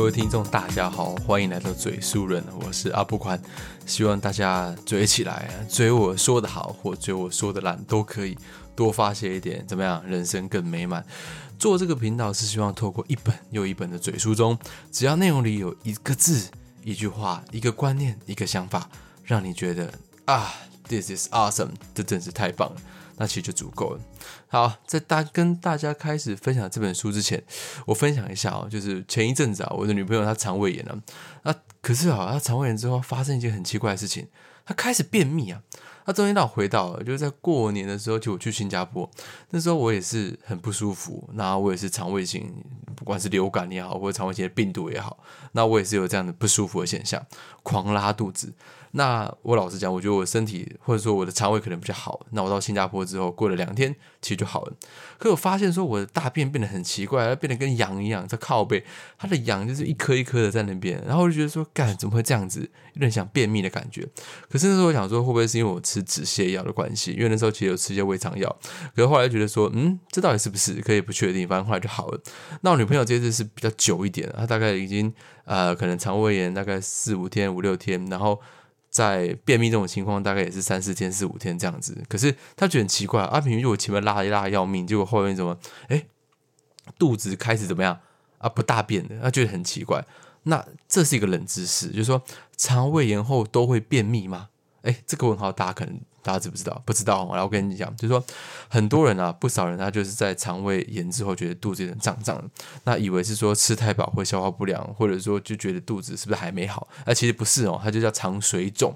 各位听众，大家好，欢迎来到嘴书人，我是阿布宽，希望大家嘴起来，嘴我说的好或嘴我说的烂都可以，多发泄一点，怎么样，人生更美满。做这个频道是希望透过一本又一本的嘴书中，只要内容里有一个字、一句话、一个观念、一个想法，让你觉得啊，this is awesome，这真是太棒了。那其实就足够了。好，在大跟大家开始分享这本书之前，我分享一下哦，就是前一阵子啊，我的女朋友她肠胃炎了，那可是啊，她肠胃炎之后发生一件很奇怪的事情，她开始便秘啊。那中间让我回到了，就是在过年的时候，就我去新加坡，那时候我也是很不舒服，那我也是肠胃型，不管是流感也好，或者肠胃型的病毒也好，那我也是有这样的不舒服的现象，狂拉肚子。那我老实讲，我觉得我身体或者说我的肠胃可能比较好。那我到新加坡之后，过了两天，其实就好了。可我发现说，我的大便变得很奇怪，变得跟羊一样，在靠背，它的羊就是一颗一颗的在那边。然后我就觉得说，干怎么会这样子？有点想便秘的感觉。可是那时候我想说，会不会是因为我吃止泻药的关系？因为那时候其实有吃一些胃肠药。可是后来觉得说，嗯，这到底是不是？可以不确定。反正后来就好了。那我女朋友这次是比较久一点，她大概已经呃，可能肠胃炎大概四五天、五六天，然后。在便秘这种情况，大概也是三四天、四五天这样子。可是她觉得很奇怪，阿平就我前面拉一拉要命，结果后面怎么，哎，肚子开始怎么样啊？不大便的，她觉得很奇怪。那这是一个冷知识，就是说肠胃炎后都会便秘吗？哎，这个问号大家可能。大家知不知道？不知道，我来跟你讲，就是说，很多人啊，不少人他就是在肠胃炎之后，觉得肚子有点胀胀的，那以为是说吃太饱会消化不良，或者说就觉得肚子是不是还没好？那其实不是哦，它就叫肠水肿。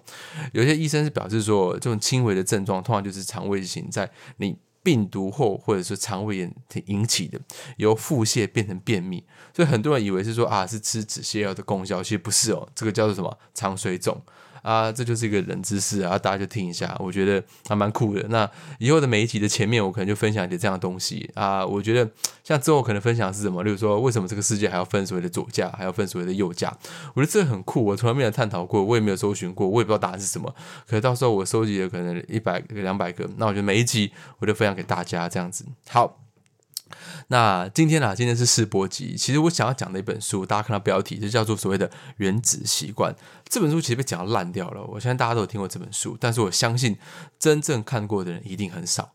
有些医生是表示说，这种轻微的症状，通常就是肠胃型在你病毒后或者是肠胃炎引起的，由腹泻变成便秘。所以很多人以为是说啊，是吃止泻药的功效，其实不是哦，这个叫做什么肠水肿。啊，这就是一个冷知识啊，大家就听一下，我觉得还蛮酷的。那以后的每一集的前面，我可能就分享一些这样的东西啊。我觉得像之后可能分享是什么，例如说为什么这个世界还要分所谓的左驾，还要分所谓的右驾？我觉得这个很酷，我从来没有探讨过，我也没有搜寻过，我也不知道答案是什么。可是到时候我收集了可能一百、两百个，那我觉得每一集我就分享给大家这样子。好。那今天啊，今天是试播集。其实我想要讲的一本书，大家看到标题就叫做所谓的《原子习惯》。这本书其实被讲烂掉了。我相信大家都有听过这本书，但是我相信真正看过的人一定很少。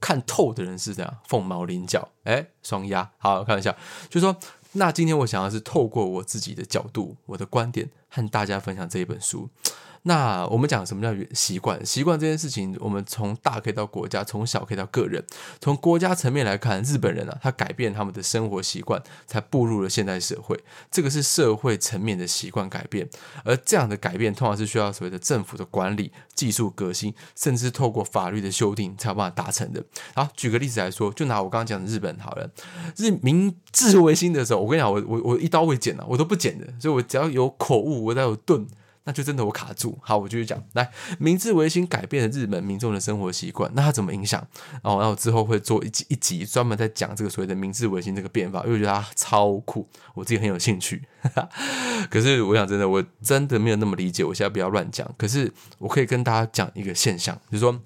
看透的人是这样，凤毛麟角。哎，双鸭，好，开玩笑。就说，那今天我想要是透过我自己的角度、我的观点，和大家分享这一本书。那我们讲什么叫习惯？习惯这件事情，我们从大可以到国家，从小可以到个人。从国家层面来看，日本人啊，他改变他们的生活习惯，才步入了现代社会。这个是社会层面的习惯改变，而这样的改变，通常是需要所谓的政府的管理、技术革新，甚至透过法律的修订，才有办法达成的。好，举个例子来说，就拿我刚刚讲的日本好了。日明治维新的时候，我跟你讲，我我我一刀未剪啊，我都不剪的，所以我只要有口误，我只要有顿。就真的我卡住。好，我继续讲。来，明治维新改变了日本民众的生活习惯，那它怎么影响？哦，那我之后会做一集一集专门在讲这个所谓的明治维新这个变法，因为我觉得它超酷，我自己很有兴趣。可是我想真的，我真的没有那么理解。我现在不要乱讲。可是我可以跟大家讲一个现象，就是说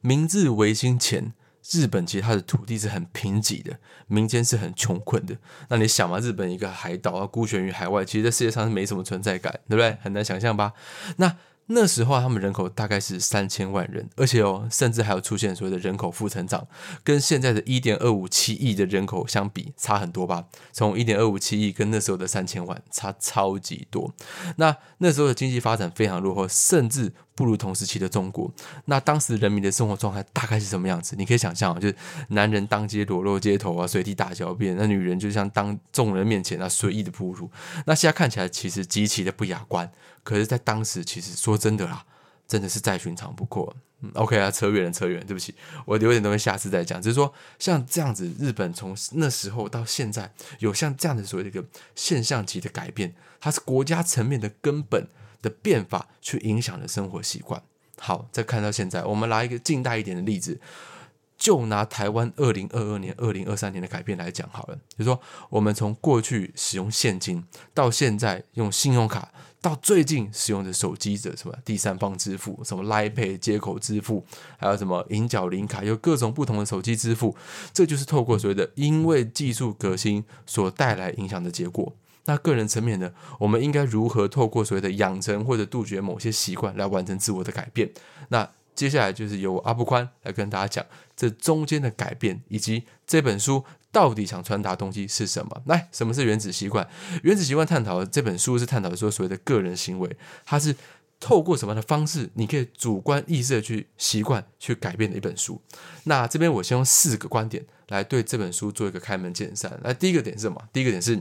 明治维新前。日本其实它的土地是很贫瘠的，民间是很穷困的。那你想嘛，日本一个海岛啊，孤悬于海外，其实在世界上是没什么存在感，对不对？很难想象吧？那。那时候他们人口大概是三千万人，而且哦，甚至还有出现所谓的人口负成长，跟现在的一点二五七亿的人口相比，差很多吧？从一点二五七亿跟那时候的三千万差超级多。那那时候的经济发展非常落后，甚至不如同时期的中国。那当时人民的生活状态大概是什么样子？你可以想象，就是男人当街裸露街头啊，随地大小便；那女人就像当众人面前啊随意的哺乳。那现在看起来其实极其的不雅观。可是，在当时，其实说真的啦，真的是再寻常不过。OK 啊，扯远了，扯远，对不起，我留点东西下次再讲。只是说，像这样子，日本从那时候到现在，有像这样的所谓的一个现象级的改变，它是国家层面的根本的变法，去影响了生活习惯。好，再看到现在，我们来一个近代一点的例子。就拿台湾二零二二年、二零二三年的改变来讲好了，就是说我们从过去使用现金，到现在用信用卡，到最近使用的手机的什么第三方支付，什么 lipay 接口支付，还有什么银角零卡，有各种不同的手机支付，这就是透过所谓的因为技术革新所带来影响的结果。那个人层面呢，我们应该如何透过所谓的养成或者杜绝某些习惯来完成自我的改变？那接下来就是由阿布宽来跟大家讲这中间的改变，以及这本书到底想传达东西是什么。来，什么是原子习惯？原子习惯探讨这本书是探讨说所谓的个人行为，它是透过什么样的方式，你可以主观意识的去习惯去改变的一本书。那这边我先用四个观点来对这本书做一个开门见山。那第一个点是什么？第一个点是。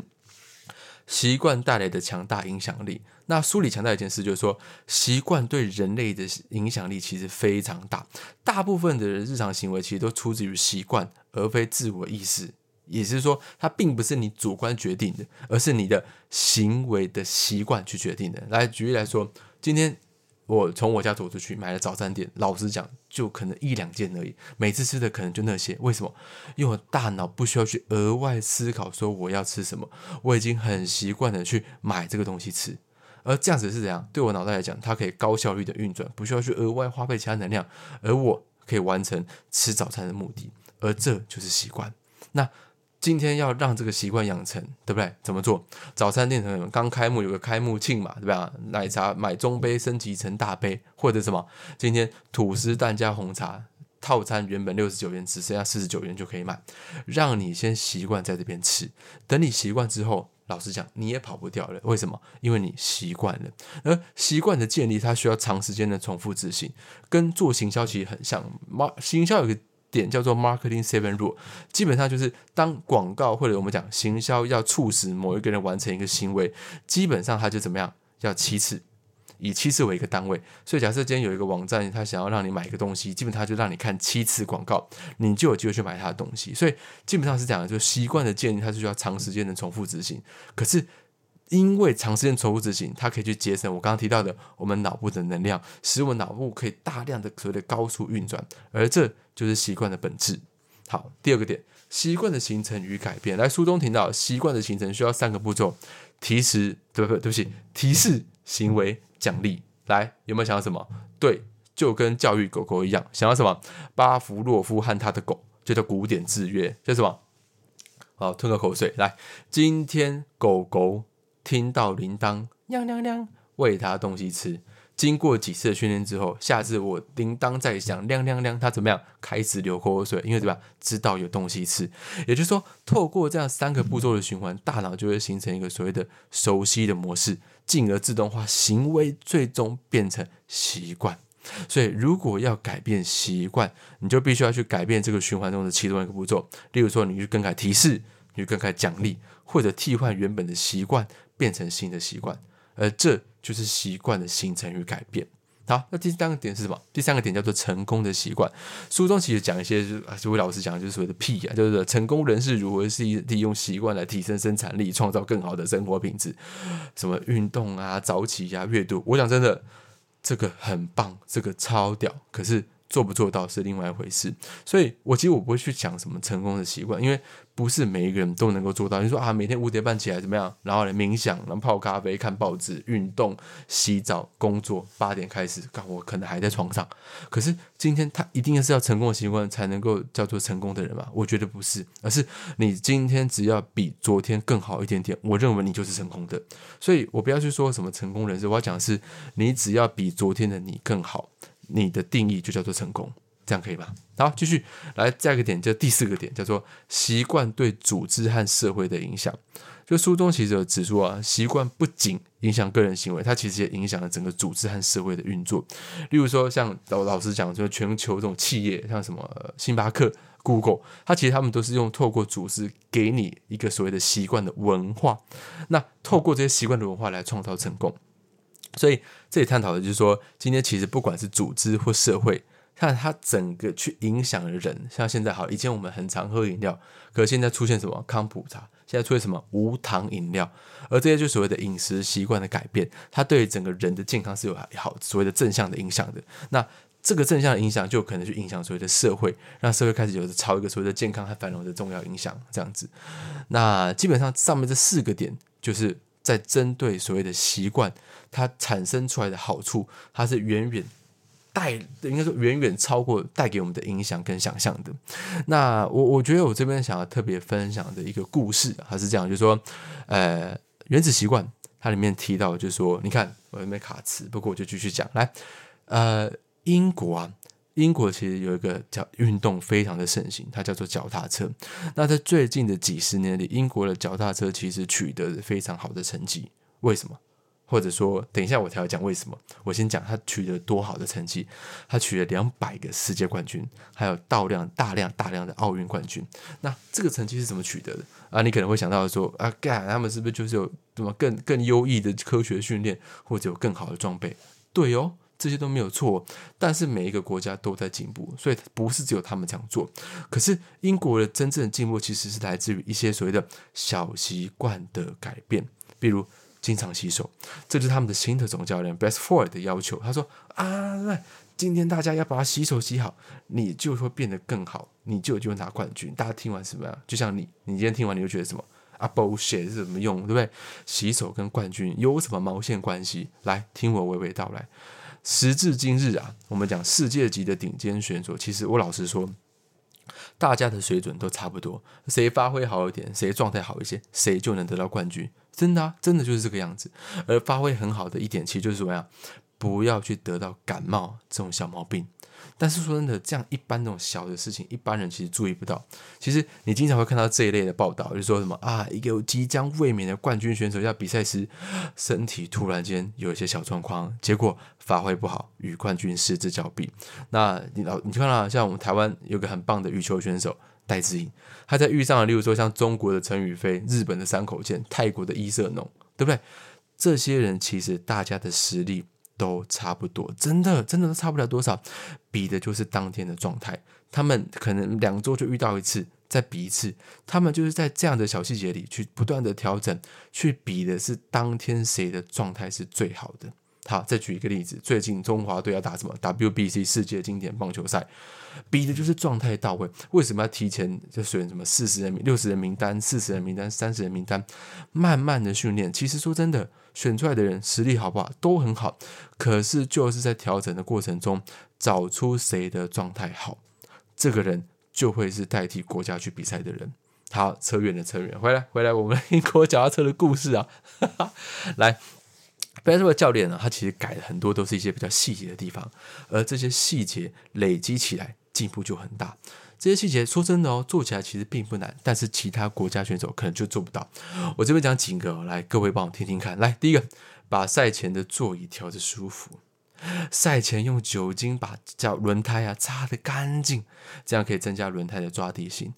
习惯带来的强大影响力。那书里强调一件事，就是说习惯对人类的影响力其实非常大。大部分的日常行为其实都出自于习惯，而非自我意识。也是说，它并不是你主观决定的，而是你的行为的习惯去决定的。来举例来说，今天。我从我家走出去买了早餐店，老实讲，就可能一两件而已。每次吃的可能就那些，为什么？因为我大脑不需要去额外思考说我要吃什么，我已经很习惯的去买这个东西吃。而这样子是怎样？对我脑袋来讲，它可以高效率的运转，不需要去额外花费其他能量，而我可以完成吃早餐的目的。而这就是习惯。那。今天要让这个习惯养成，对不对？怎么做？早餐店朋友刚开幕，有个开幕庆嘛，对吧？奶茶买中杯升级成大杯，或者什么？今天吐司蛋加红茶套餐原本六十九元，只剩下四十九元就可以买。让你先习惯在这边吃，等你习惯之后，老实讲你也跑不掉了。为什么？因为你习惯了。而习惯的建立，它需要长时间的重复执行，跟做行销其实很像。行销有个。点叫做 marketing seven rule，基本上就是当广告或者我们讲行销要促使某一个人完成一个行为，基本上他就怎么样，要七次，以七次为一个单位。所以假设今天有一个网站，他想要让你买一个东西，基本上就让你看七次广告，你就有机会去买他的东西。所以基本上是这样，就习惯的建立，它是需要长时间的重复执行。可是因为长时间重复执行，它可以去节省我刚刚提到的我们脑部的能量，使我们脑部可以大量的所谓的高速运转，而这就是习惯的本质。好，第二个点，习惯的形成与改变。来，书中提到，习惯的形成需要三个步骤：提示，对不对？对不起，提示、行为、奖励。来，有没有想到什么？对，就跟教育狗狗一样，想要什么？巴甫洛夫和他的狗，就叫古典制约，叫什么？好，吞个口水。来，今天狗狗。听到铃铛亮亮亮，喂它东西吃。经过几次的训练之后，下次我铃铛再响亮亮亮，它怎么样？开始流口水，因为怎么样？知道有东西吃。也就是说，透过这样三个步骤的循环，大脑就会形成一个所谓的熟悉的模式，进而自动化行为，最终变成习惯。所以，如果要改变习惯，你就必须要去改变这个循环中的其中一个步骤。例如说，你去更改提示，你去更改奖励，或者替换原本的习惯。变成新的习惯，而这就是习惯的形成与改变。好，那第三个点是什么？第三个点叫做成功的习惯。书中其实讲一些，就是魏老师讲，就是所谓的屁啊，就是成功人士如何是利用习惯来提升生产力，创造更好的生活品质。什么运动啊、早起呀、阅读，我讲真的，这个很棒，这个超屌。可是。做不做到是另外一回事，所以我其实我不会去讲什么成功的习惯，因为不是每一个人都能够做到。你说啊，每天五点半起来怎么样？然后来冥想，然后泡咖啡、看报纸、运动、洗澡、工作，八点开始，看我可能还在床上。可是今天他一定是要成功的习惯才能够叫做成功的人嘛？我觉得不是，而是你今天只要比昨天更好一点点，我认为你就是成功的。所以我不要去说什么成功人士，我要讲的是你只要比昨天的你更好。你的定义就叫做成功，这样可以吧？好，继续来，下一个点，就第四个点，叫做习惯对组织和社会的影响。就书中其实有指出啊，习惯不仅影响个人行为，它其实也影响了整个组织和社会的运作。例如说，像老老师讲，就是全球这种企业，像什么星巴克、Google，它其实他们都是用透过组织给你一个所谓的习惯的文化，那透过这些习惯的文化来创造成功。所以这里探讨的就是说，今天其实不管是组织或社会，看它整个去影响的人，像现在好，以前我们很常喝饮料，可是现在出现什么康普茶，现在出现什么无糖饮料，而这些就所谓的饮食习惯的改变，它对整个人的健康是有好所谓的正向的影响的。那这个正向的影响，就可能去影响所谓的社会，让社会开始有着朝一个所谓的健康和繁荣的重要影响，这样子。那基本上上面这四个点，就是在针对所谓的习惯。它产生出来的好处，它是远远带，应该说远远超过带给我们的影响跟想象的。那我我觉得我这边想要特别分享的一个故事，它是这样，就是说，呃，原子习惯，它里面提到就是说，你看我有没有卡词？不过我就继续讲来。呃，英国啊，英国其实有一个叫运动非常的盛行，它叫做脚踏车。那在最近的几十年里，英国的脚踏车其实取得非常好的成绩。为什么？或者说，等一下我才要讲为什么。我先讲他取得多好的成绩，他取了两百个世界冠军，还有大量大量大量的奥运冠军。那这个成绩是怎么取得的啊？你可能会想到说啊，干他们是不是就是有什么更更优异的科学训练，或者有更好的装备？对哦，这些都没有错。但是每一个国家都在进步，所以不是只有他们这样做。可是英国的真正的进步，其实是来自于一些所谓的小习惯的改变，比如。经常洗手，这就是他们的新的总教练 Best Four 的要求。他说：“啊，今天大家要把洗手洗好，你就会变得更好，你就就会拿冠军。”大家听完什么样？就像你，你今天听完你就觉得什么啊？bullshit 是怎么用？对不对？洗手跟冠军有什么毛线关系？来听我娓娓道来。时至今日啊，我们讲世界级的顶尖选手，其实我老实说。大家的水准都差不多，谁发挥好一点，谁状态好一些，谁就能得到冠军。真的啊，真的就是这个样子。而发挥很好的一点，其实就是怎么样？不要去得到感冒这种小毛病。但是说真的，这样一般那种小的事情，一般人其实注意不到。其实你经常会看到这一类的报道，就是说什么啊，一个即将卫冕的冠军选手要比赛时，身体突然间有一些小状况，结果发挥不好，与冠军失之交臂。那你老你看啊像我们台湾有个很棒的羽球选手戴志颖，他在遇上了，例如说像中国的陈宇飞、日本的山口健、泰国的伊瑟农，对不对？这些人其实大家的实力。都差不多，真的，真的都差不了多少，比的就是当天的状态。他们可能两周就遇到一次，再比一次。他们就是在这样的小细节里去不断的调整，去比的是当天谁的状态是最好的。好，再举一个例子，最近中华队要打什么 WBC 世界经典棒球赛，比的就是状态到位。为什么要提前就选什么四十人名、六十人名单、四十人名单、三十人名单，慢慢的训练？其实说真的，选出来的人实力好不好都很好，可是就是在调整的过程中找出谁的状态好，这个人就会是代替国家去比赛的人。好，扯远了，扯远，回来，回来，我们英 国脚踏车的故事啊，哈 哈来。B a s 教练呢，他其实改了很多，都是一些比较细节的地方，而这些细节累积起来，进步就很大。这些细节说真的哦，做起来其实并不难，但是其他国家选手可能就做不到。我这边讲几个，来各位帮我听听看。来，第一个，把赛前的座椅调的舒服，赛前用酒精把脚轮胎啊擦得干净，这样可以增加轮胎的抓地性。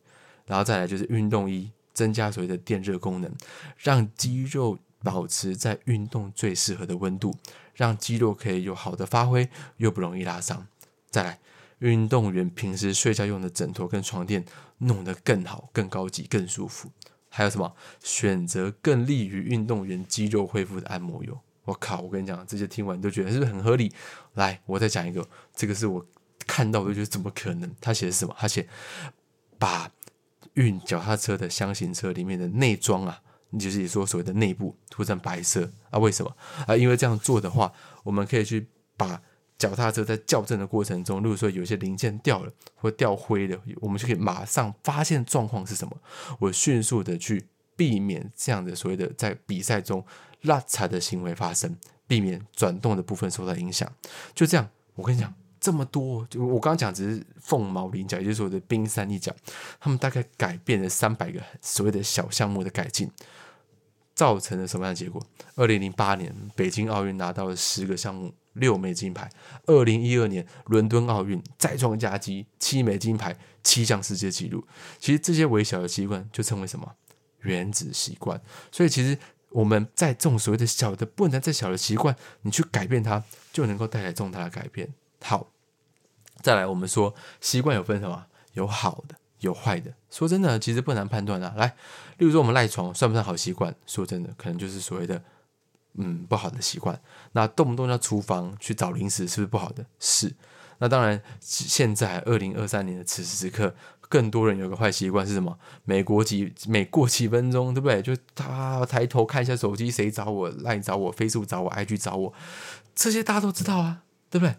然后再来就是运动衣，增加所谓的电热功能，让肌肉。保持在运动最适合的温度，让肌肉可以有好的发挥，又不容易拉伤。再来，运动员平时睡觉用的枕头跟床垫弄得更好、更高级、更舒服。还有什么？选择更利于运动员肌肉恢复的按摩油。我靠！我跟你讲，这些听完都觉得是不是很合理？来，我再讲一个，这个是我看到我就觉得怎么可能？他写的是什么？他写把运脚踏车的箱型车里面的内装啊。你就是说所谓的内部涂成白色啊？为什么啊？因为这样做的话，我们可以去把脚踏车在校正的过程中，如果说有些零件掉了或掉灰了，我们就可以马上发现状况是什么，我迅速的去避免这样的所谓的在比赛中拉踩的行为发生，避免转动的部分受到影响。就这样，我跟你讲。这么多，就我刚刚讲只是凤毛麟角，也就是我的冰山一角。他们大概改变了三百个所谓的小项目的改进，造成了什么样的结果？二零零八年北京奥运拿到了十个项目六枚金牌，二零一二年伦敦奥运再创佳绩七枚金牌七项世界纪录。其实这些微小的习惯就称为什么原子习惯。所以其实我们在这种所谓的小的不能再小的习惯，你去改变它，就能够带来重大的改变。好，再来，我们说习惯有分什么？有好的，有坏的。说真的，其实不难判断啊。来，例如说我们赖床，算不算好习惯？说真的，可能就是所谓的嗯不好的习惯。那动不动要厨房去找零食，是不是不好的？是。那当然，现在二零二三年的此时此刻，更多人有个坏习惯是什么？每过几每过几分钟，对不对？就他抬头看一下手机，谁找我？赖找我飞速找我？IG 找我？这些大家都知道啊，对不对？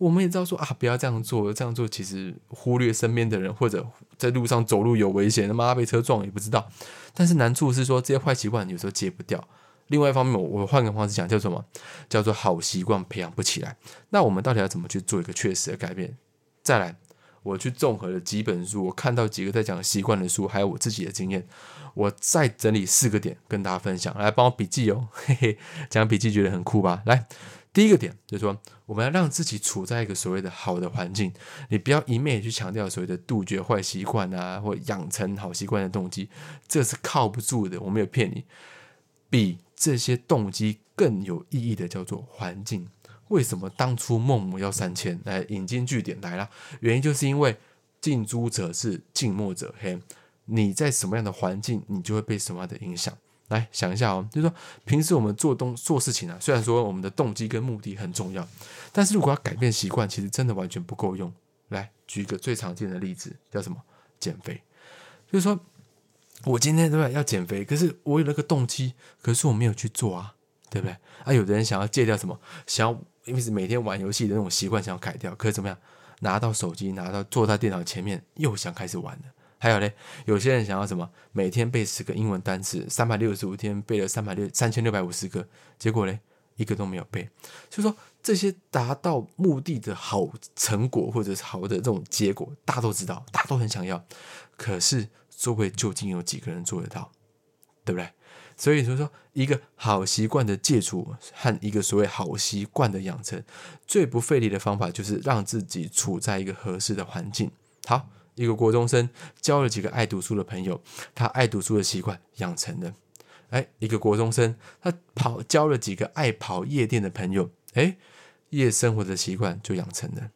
我们也知道说啊，不要这样做，这样做其实忽略身边的人，或者在路上走路有危险，他妈被车撞也不知道。但是难处是说，这些坏习惯有时候戒不掉，另外一方面，我我换个方式讲，叫什么？叫做好习惯培养不起来。那我们到底要怎么去做一个确实的改变？再来，我去综合了几本书，我看到几个在讲习惯的书，还有我自己的经验，我再整理四个点跟大家分享。来帮我笔记哦，嘿嘿，讲笔记觉得很酷吧？来。第一个点就是说，我们要让自己处在一个所谓的好的环境。你不要一昧去强调所谓的杜绝坏习惯啊，或养成好习惯的动机，这是靠不住的。我没有骗你，比这些动机更有意义的叫做环境。为什么当初孟母要三迁？来引经据典来了，原因就是因为近朱者赤，近墨者黑。你在什么样的环境，你就会被什么样的影响。来想一下哦，就是说平时我们做东做事情啊，虽然说我们的动机跟目的很重要，但是如果要改变习惯，其实真的完全不够用。来举一个最常见的例子，叫什么？减肥。就是说我今天对不对要减肥，可是我有那个动机，可是我没有去做啊，对不对？啊，有的人想要戒掉什么，想要因为是每天玩游戏的那种习惯，想要改掉，可是怎么样？拿到手机，拿到坐在电脑前面，又想开始玩了。还有嘞，有些人想要什么？每天背十个英文单词，三百六十五天背了三百六三千六百五十个，结果嘞，一个都没有背。所以说，这些达到目的的好成果或者是好的这种结果，大家都知道，大家都很想要。可是，作为究竟有几个人做得到？对不对？所以说说，一个好习惯的戒除和一个所谓好习惯的养成，最不费力的方法就是让自己处在一个合适的环境。好。一个国中生交了几个爱读书的朋友，他爱读书的习惯养成了。哎，一个国中生他跑交了几个爱跑夜店的朋友，哎，夜生活的习惯就养成了。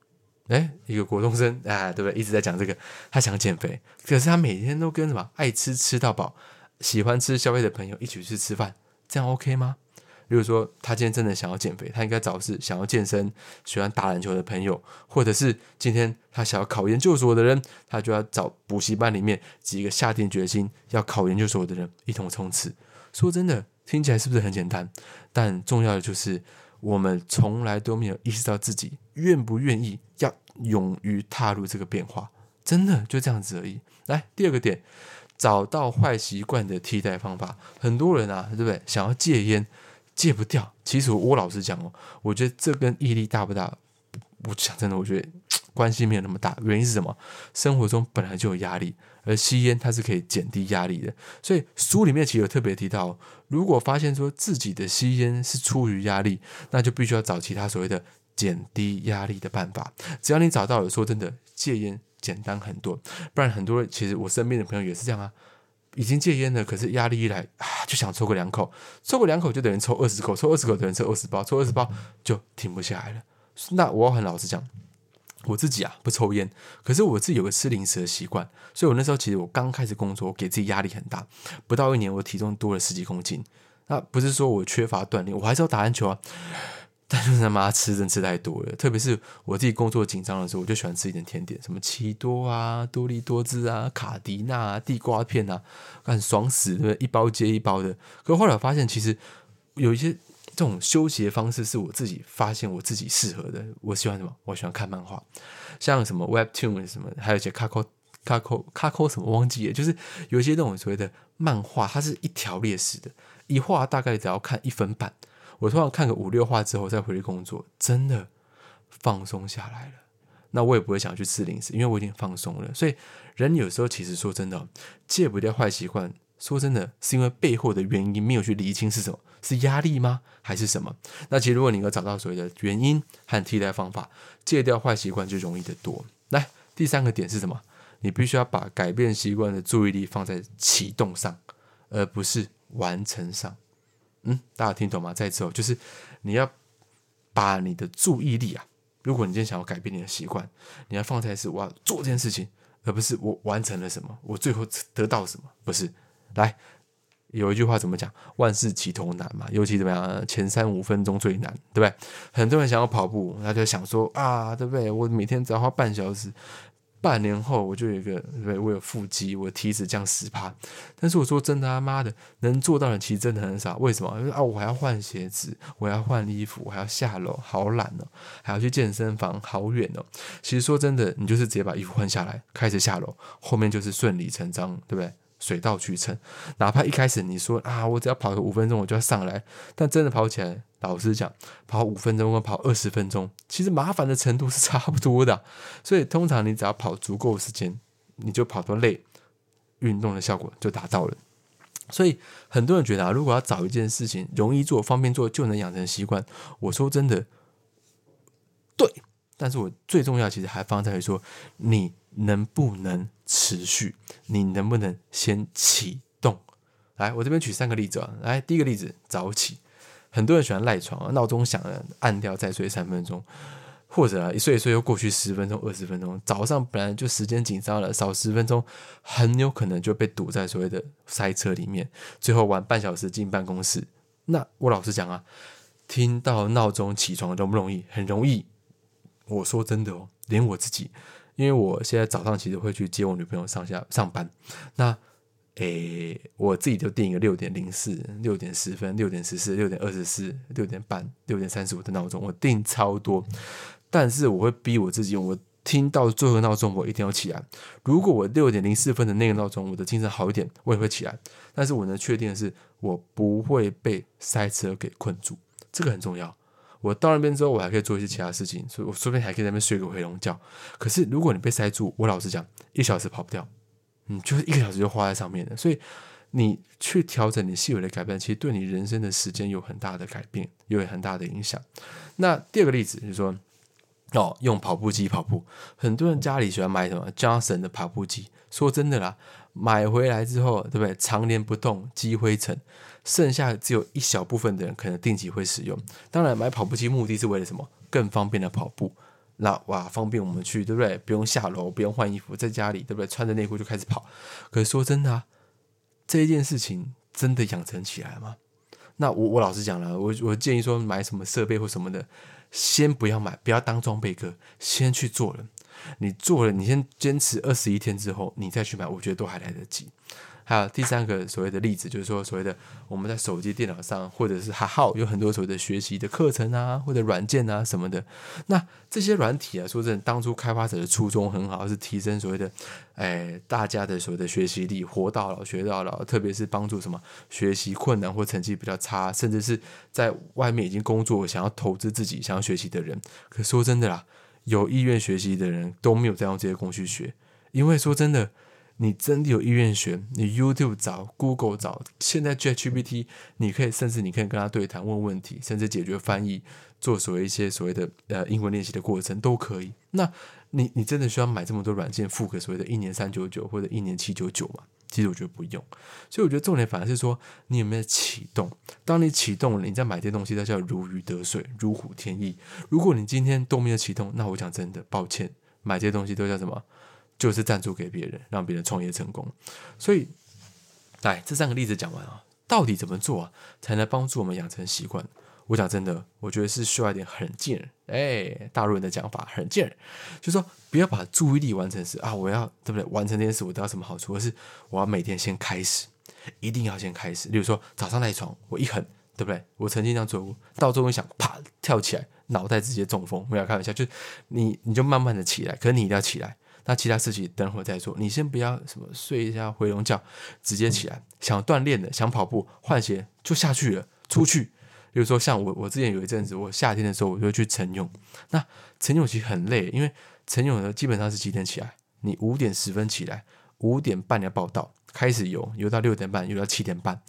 哎，一个国中生啊，对不对？一直在讲这个，他想减肥，可是他每天都跟什么爱吃吃到饱、喜欢吃宵夜的朋友一起去吃饭，这样 OK 吗？比如说，他今天真的想要减肥，他应该找是想要健身、喜欢打篮球的朋友，或者是今天他想要考研究所的人，他就要找补习班里面几个下定决心要考研究所的人一同冲刺。说真的，听起来是不是很简单？但重要的就是我们从来都没有意识到自己愿不愿意要勇于踏入这个变化，真的就这样子而已。来，第二个点，找到坏习惯的替代方法。很多人啊，对不对？想要戒烟。戒不掉，其实我老实讲哦，我觉得这跟毅力大不大？我讲真的，我觉得 关系没有那么大。原因是什么？生活中本来就有压力，而吸烟它是可以减低压力的。所以书里面其实有特别提到，如果发现说自己的吸烟是出于压力，那就必须要找其他所谓的减低压力的办法。只要你找到了，说真的，戒烟简单很多。不然很多其实我身边的朋友也是这样啊。已经戒烟了，可是压力一来啊，就想抽个两口，抽个两口就等于抽二十口，抽二十口等于抽二十包，抽二十包就停不下来了。那我要很老实讲，我自己啊不抽烟，可是我自己有个吃零食的习惯，所以我那时候其实我刚开始工作，给自己压力很大，不到一年我体重多了十几公斤。那不是说我缺乏锻炼，我还是要打篮球啊。但是他妈吃真吃太多了，特别是我自己工作紧张的时候，我就喜欢吃一点甜点，什么奇多啊、多利多滋啊、卡迪娜啊、地瓜片啊，很爽死，对不对？一包接一包的。可后来发现，其实有一些这种休息的方式是我自己发现我自己适合的。我喜欢什么？我喜欢看漫画，像什么 Webtoon 什么，还有一些 Kakao，Kakao 什么忘记了，就是有一些那种所谓的漫画，它是一条列式的，一画大概只要看一分半。我突然看个五六话之后再回去工作，真的放松下来了。那我也不会想去吃零食，因为我已经放松了。所以人有时候其实说真的，戒不掉坏习惯，说真的是因为背后的原因没有去理清是什么，是压力吗，还是什么？那其实如果你能找到所谓的原因和替代方法，戒掉坏习惯就容易得多。来，第三个点是什么？你必须要把改变习惯的注意力放在启动上，而不是完成上。嗯，大家听懂吗？再次哦，就是你要把你的注意力啊，如果你今天想要改变你的习惯，你要放在是我要做这件事情，而不是我完成了什么，我最后得到什么，不是。来，有一句话怎么讲？万事起头难嘛，尤其怎么样，前三五分钟最难，对不对？很多人想要跑步，他就想说啊，对不对？我每天只要花半小时。半年后我就有一个，对我有腹肌，我体脂降十趴。但是我说真的，他妈的能做到的其实真的很少。为什么？啊，我还要换鞋子，我要换衣服，我还要下楼，好懒哦，还要去健身房，好远哦。其实说真的，你就是直接把衣服换下来，开始下楼，后面就是顺理成章，对不对？水到渠成。哪怕一开始你说啊，我只要跑个五分钟我就要上来，但真的跑起来，老实讲，跑五分钟跟跑二十分钟，其实麻烦的程度是差不多的。所以通常你只要跑足够时间，你就跑多累，运动的效果就达到了。所以很多人觉得啊，如果要找一件事情容易做、方便做就能养成习惯，我说真的，对。但是我最重要其实还放在于说，你能不能持续？你能不能先启动？来，我这边举三个例子啊。来，第一个例子，早起。很多人喜欢赖床啊，闹钟响了按掉再睡三分钟，或者一睡一睡又过去十分钟、二十分钟。早上本来就时间紧张了，少十分钟，很有可能就被堵在所谓的塞车里面，最后晚半小时进办公室。那我老实讲啊，听到闹钟起床容不容易？很容易。我说真的哦，连我自己，因为我现在早上其实会去接我女朋友上下上班，那诶，我自己就定一个六点零四、六点十分、六点十四、六点二十四、六点半、六点三十五的闹钟，我定超多，但是我会逼我自己，我听到最后闹钟，我一定要起来。如果我六点零四分的那个闹钟，我的精神好一点，我也会起来。但是我能确定的是，我不会被塞车给困住，这个很重要。我到那边之后，我还可以做一些其他事情，所以我说不定还可以在那边睡个回笼觉。可是如果你被塞住，我老实讲，一小时跑不掉，嗯，就是一个小时就花在上面了。所以你去调整你细微的改变，其实对你人生的时间有很大的改变，有很大的影响。那第二个例子就是说，哦，用跑步机跑步，很多人家里喜欢买什么佳能的跑步机。说真的啦，买回来之后，对不对？常年不动，积灰尘。剩下只有一小部分的人可能定期会使用。当然，买跑步机目的是为了什么？更方便的跑步。那哇，方便我们去，对不对？不用下楼，不用换衣服，在家里，对不对？穿着内裤就开始跑。可是说真的啊，这一件事情真的养成起来吗？那我我老实讲了，我我建议说买什么设备或什么的，先不要买，不要当装备哥，先去做人。你做了，你先坚持二十一天之后，你再去买，我觉得都还来得及。还有第三个所谓的例子，就是说所谓的我们在手机、电脑上，或者是还好有很多所谓的学习的课程啊，或者软件啊什么的。那这些软体啊，说真的，当初开发者的初衷很好，是提升所谓的哎大家的所谓的学习力，活到老学到老，特别是帮助什么学习困难或成绩比较差，甚至是在外面已经工作想要投资自己、想要学习的人。可说真的啦，有意愿学习的人都没有在用这些工具学，因为说真的。你真的有意愿学？你 YouTube 找，Google 找，现在 ChatGPT，你可以甚至你可以跟他对谈，问问题，甚至解决翻译，做所谓一些所谓的呃英文练习的过程都可以。那你你真的需要买这么多软件付个所谓的一年三九九或者一年七九九吗？其实我觉得不用。所以我觉得重点反而是说你有没有启动。当你启动了，你再买这些东西，它叫如鱼得水，如虎添翼。如果你今天都没有启动，那我讲真的，抱歉，买这些东西都叫什么？就是赞助给别人，让别人创业成功。所以，来这三个例子讲完啊，到底怎么做啊，才能帮助我们养成习惯？我讲真的，我觉得是需要一点狠劲儿。哎，大陆人的讲法狠劲儿，就说不要把注意力完成是啊，我要对不对？完成这件事，我得到什么好处？而是我要每天先开始，一定要先开始。例如说早上赖床，我一狠，对不对？我曾经这样做过，到中午想啪跳起来，脑袋直接中风。不要开玩笑，就你你就慢慢的起来，可是你一定要起来。那其他事情等会再做，你先不要什么睡一下回笼觉，直接起来。想锻炼的，想跑步，换鞋就下去了，出去。比如说像我，我之前有一阵子，我夏天的时候我就去晨泳。那晨泳其实很累，因为晨泳呢基本上是几点起来？你五点十分起来，五点半要报到，开始游，游到六点半，游到七点半。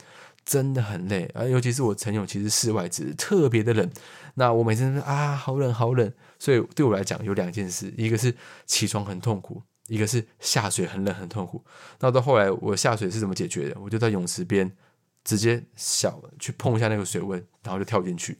真的很累，而尤其是我晨泳，其实室外只是特别的冷。那我每次啊，好冷好冷，所以对我来讲有两件事，一个是起床很痛苦，一个是下水很冷很痛苦。那到后来我下水是怎么解决的？我就在泳池边直接小去碰一下那个水温，然后就跳进去。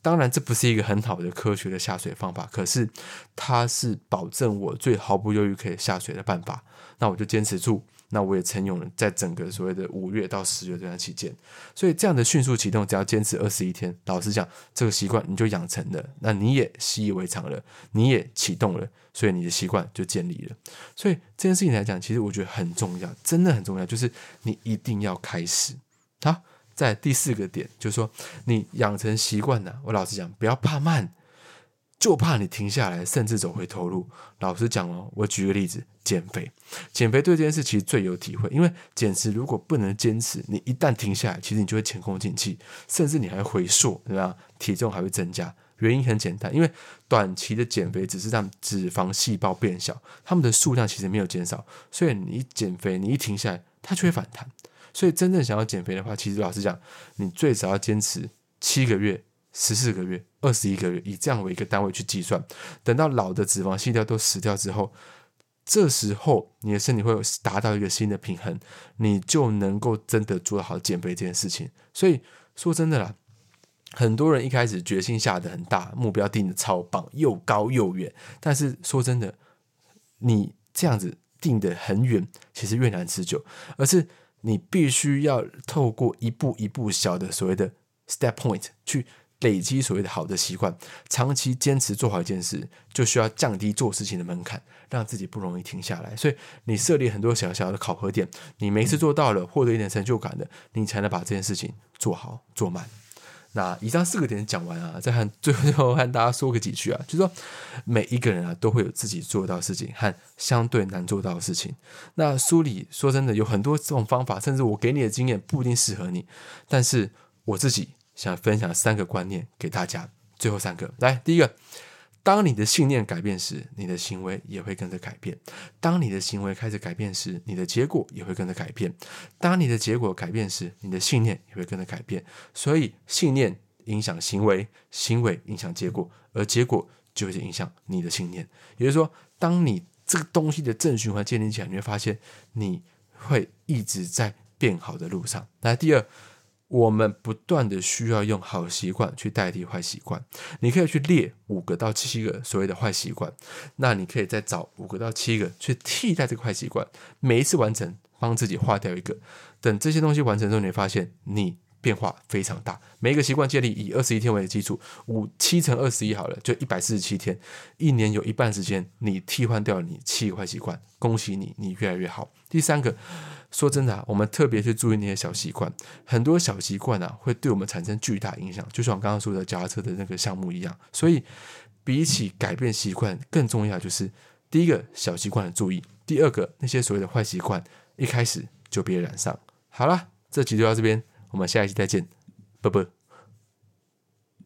当然这不是一个很好的科学的下水方法，可是它是保证我最毫不犹豫可以下水的办法。那我就坚持住。那我也曾用了，在整个所谓的五月到十月这段期间，所以这样的迅速启动，只要坚持二十一天，老实讲，这个习惯你就养成了，那你也习以为常了，你也启动了，所以你的习惯就建立了。所以这件事情来讲，其实我觉得很重要，真的很重要，就是你一定要开始。好，在第四个点，就是说你养成习惯呢，我老实讲，不要怕慢。就怕你停下来，甚至走回头路。老实讲哦，我举个例子，减肥，减肥对这件事其实最有体会，因为减脂如果不能坚持，你一旦停下来，其实你就会前功尽弃，甚至你还回缩，对吧？体重还会增加。原因很简单，因为短期的减肥只是让脂肪细胞变小，它们的数量其实没有减少，所以你减肥，你一停下来，它就会反弹。所以真正想要减肥的话，其实老实讲，你最少要坚持七个月、十四个月、二十一个月，以这样为一个单位去计算。等到老的脂肪细胞都死掉之后，这时候你的身体会有达到一个新的平衡，你就能够真的做好减肥这件事情。所以说真的啦。很多人一开始决心下的很大，目标定的超棒，又高又远。但是说真的，你这样子定的很远，其实越难持久。而是你必须要透过一步一步小的所谓的 step point 去累积所谓的好的习惯，长期坚持做好一件事，就需要降低做事情的门槛，让自己不容易停下来。所以你设立很多小小的考核点，你每次做到了，获得一点成就感的，你才能把这件事情做好做满。那以上四个点讲完啊，再和最后最后和大家说个几句啊，就是说每一个人啊都会有自己做到的事情和相对难做到的事情。那书里说真的有很多这种方法，甚至我给你的经验不一定适合你，但是我自己想分享三个观念给大家。最后三个，来第一个。当你的信念改变时，你的行为也会跟着改变；当你的行为开始改变时，你的结果也会跟着改变；当你的结果改变时，你的信念也会跟着改变。所以，信念影响行为，行为影响结果，而结果就会影响你的信念。也就是说，当你这个东西的正循环建立起来，你会发现你会一直在变好的路上。来，第二。我们不断的需要用好习惯去代替坏习惯。你可以去列五个到七个所谓的坏习惯，那你可以再找五个到七个去替代这个坏习惯。每一次完成，帮自己划掉一个。等这些东西完成之后，你会发现你变化非常大。每一个习惯建立以二十一天为基础，五七乘二十一好了，就一百四十七天。一年有一半时间，你替换掉你七个坏习惯。恭喜你，你越来越好。第三个。说真的啊，我们特别去注意那些小习惯，很多小习惯啊，会对我们产生巨大影响，就像我刚刚说的脚踏车的那个项目一样。所以，比起改变习惯，更重要就是第一个小习惯的注意，第二个那些所谓的坏习惯，一开始就别染上。好了，这集就到这边，我们下一期再见，拜拜。